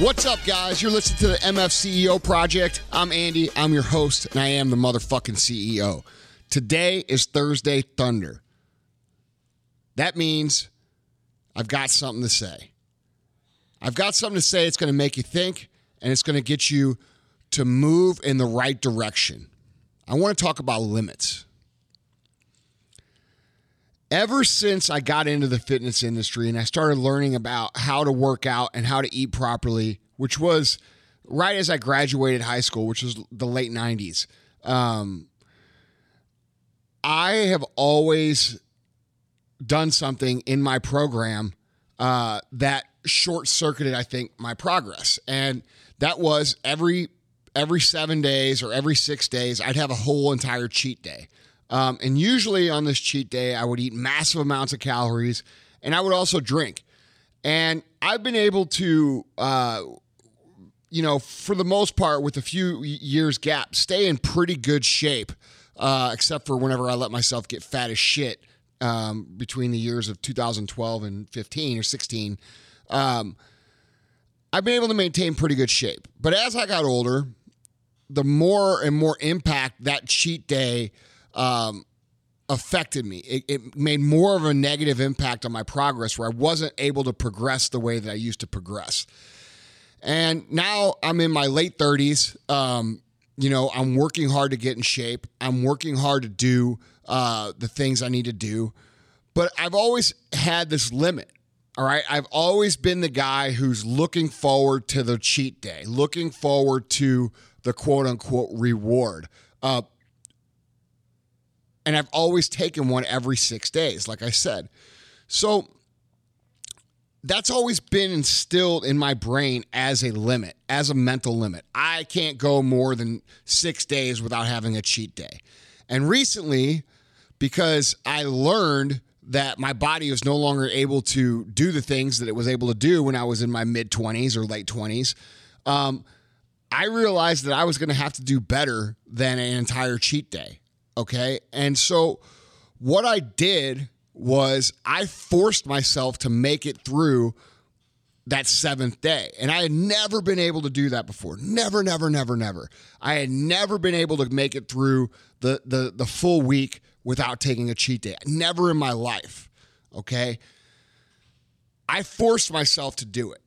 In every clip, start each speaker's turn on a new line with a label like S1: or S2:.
S1: What's up, guys? You're listening to the MF CEO Project. I'm Andy. I'm your host, and I am the motherfucking CEO. Today is Thursday Thunder. That means I've got something to say. I've got something to say. It's going to make you think, and it's going to get you to move in the right direction. I want to talk about limits. Ever since I got into the fitness industry and I started learning about how to work out and how to eat properly, which was right as I graduated high school, which was the late 90s, um, I have always done something in my program uh, that short circuited, I think, my progress. And that was every every seven days or every six days, I'd have a whole entire cheat day. Um, and usually on this cheat day, I would eat massive amounts of calories and I would also drink. And I've been able to, uh, you know, for the most part, with a few years gap, stay in pretty good shape, uh, except for whenever I let myself get fat as shit um, between the years of 2012 and 15 or 16. Um, I've been able to maintain pretty good shape. But as I got older, the more and more impact that cheat day um, affected me. It, it, made more of a negative impact on my progress where I wasn't able to progress the way that I used to progress. And now I'm in my late 30s. Um, you know, I'm working hard to get in shape. I'm working hard to do uh, the things I need to do. But I've always had this limit. All right. I've always been the guy who's looking forward to the cheat day, looking forward to the quote unquote reward. Uh, and I've always taken one every six days, like I said. So that's always been instilled in my brain as a limit, as a mental limit. I can't go more than six days without having a cheat day. And recently, because I learned that my body was no longer able to do the things that it was able to do when I was in my mid 20s or late 20s, um, I realized that I was going to have to do better than an entire cheat day. Okay. And so what I did was I forced myself to make it through that seventh day. And I had never been able to do that before. Never, never, never, never. I had never been able to make it through the the the full week without taking a cheat day. Never in my life. Okay. I forced myself to do it.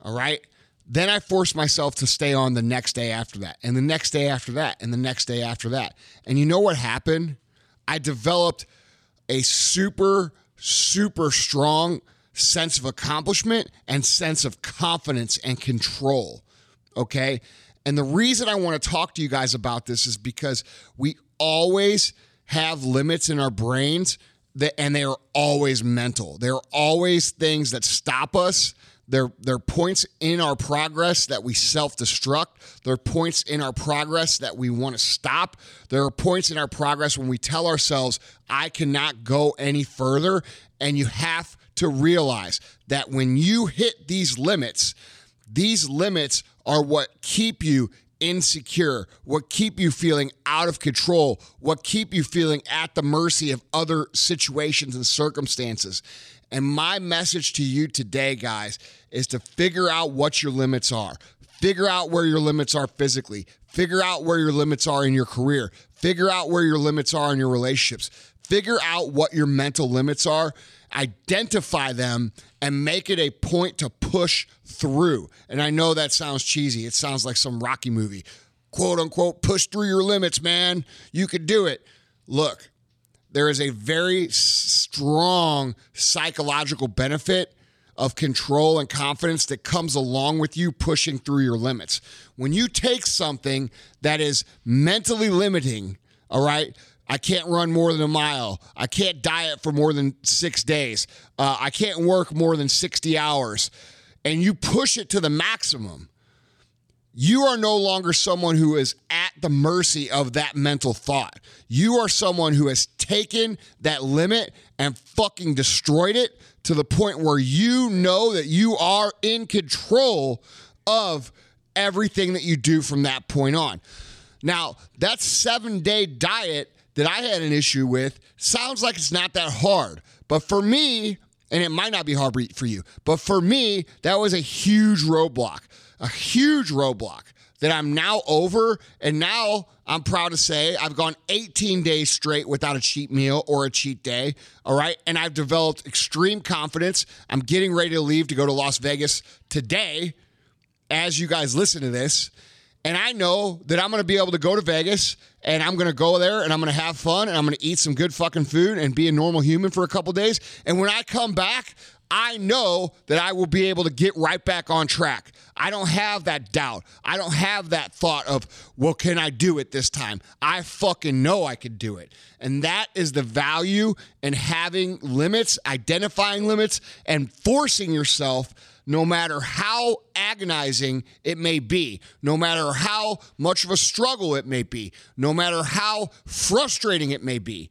S1: All right. Then I forced myself to stay on the next day after that, and the next day after that, and the next day after that. And you know what happened? I developed a super, super strong sense of accomplishment and sense of confidence and control. Okay. And the reason I want to talk to you guys about this is because we always have limits in our brains that, and they are always mental. They're always things that stop us they're, they're points in our progress that we self destruct. There are points in our progress that we want to stop. There are points in our progress when we tell ourselves, I cannot go any further. And you have to realize that when you hit these limits, these limits are what keep you insecure, what keep you feeling out of control, what keep you feeling at the mercy of other situations and circumstances. And my message to you today, guys, is to figure out what your limits are. Figure out where your limits are physically. Figure out where your limits are in your career. Figure out where your limits are in your relationships. Figure out what your mental limits are, identify them, and make it a point to push through. And I know that sounds cheesy. It sounds like some Rocky movie. Quote unquote, push through your limits, man. You could do it. Look, there is a very strong psychological benefit of control and confidence that comes along with you pushing through your limits. When you take something that is mentally limiting, all right, I can't run more than a mile. I can't diet for more than six days. Uh, I can't work more than 60 hours. And you push it to the maximum you are no longer someone who is at the mercy of that mental thought. You are someone who has taken that limit and fucking destroyed it to the point where you know that you are in control of everything that you do from that point on. Now, that seven day diet that I had an issue with sounds like it's not that hard. But for me, and it might not be hard for you, but for me, that was a huge roadblock, a huge roadblock that I'm now over. And now I'm proud to say I've gone 18 days straight without a cheat meal or a cheat day. All right. And I've developed extreme confidence. I'm getting ready to leave to go to Las Vegas today as you guys listen to this. And I know that I'm going to be able to go to Vegas and I'm going to go there and I'm going to have fun and I'm going to eat some good fucking food and be a normal human for a couple days. And when I come back, I know that I will be able to get right back on track. I don't have that doubt. I don't have that thought of, well, can I do it this time? I fucking know I could do it. And that is the value in having limits, identifying limits, and forcing yourself no matter how agonizing it may be, no matter how much of a struggle it may be, no matter how frustrating it may be,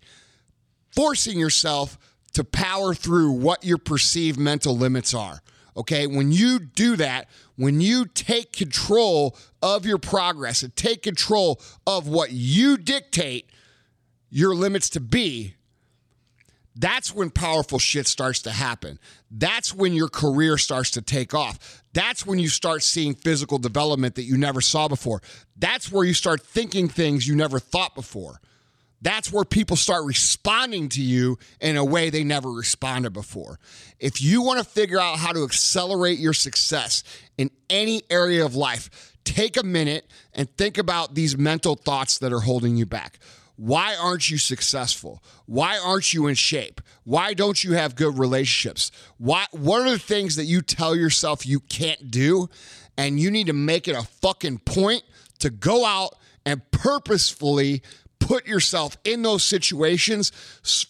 S1: forcing yourself to power through what your perceived mental limits are. Okay, when you do that, when you take control of your progress and take control of what you dictate your limits to be, that's when powerful shit starts to happen. That's when your career starts to take off. That's when you start seeing physical development that you never saw before. That's where you start thinking things you never thought before. That's where people start responding to you in a way they never responded before. If you want to figure out how to accelerate your success in any area of life, take a minute and think about these mental thoughts that are holding you back. Why aren't you successful? Why aren't you in shape? Why don't you have good relationships? Why what are the things that you tell yourself you can't do and you need to make it a fucking point to go out and purposefully put yourself in those situations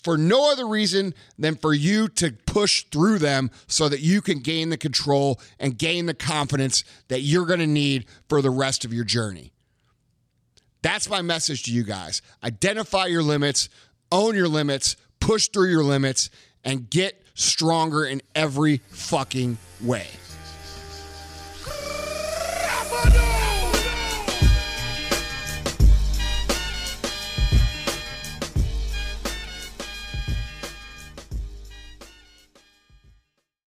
S1: for no other reason than for you to push through them so that you can gain the control and gain the confidence that you're going to need for the rest of your journey. That's my message to you guys. Identify your limits, own your limits, push through your limits, and get stronger in every fucking way.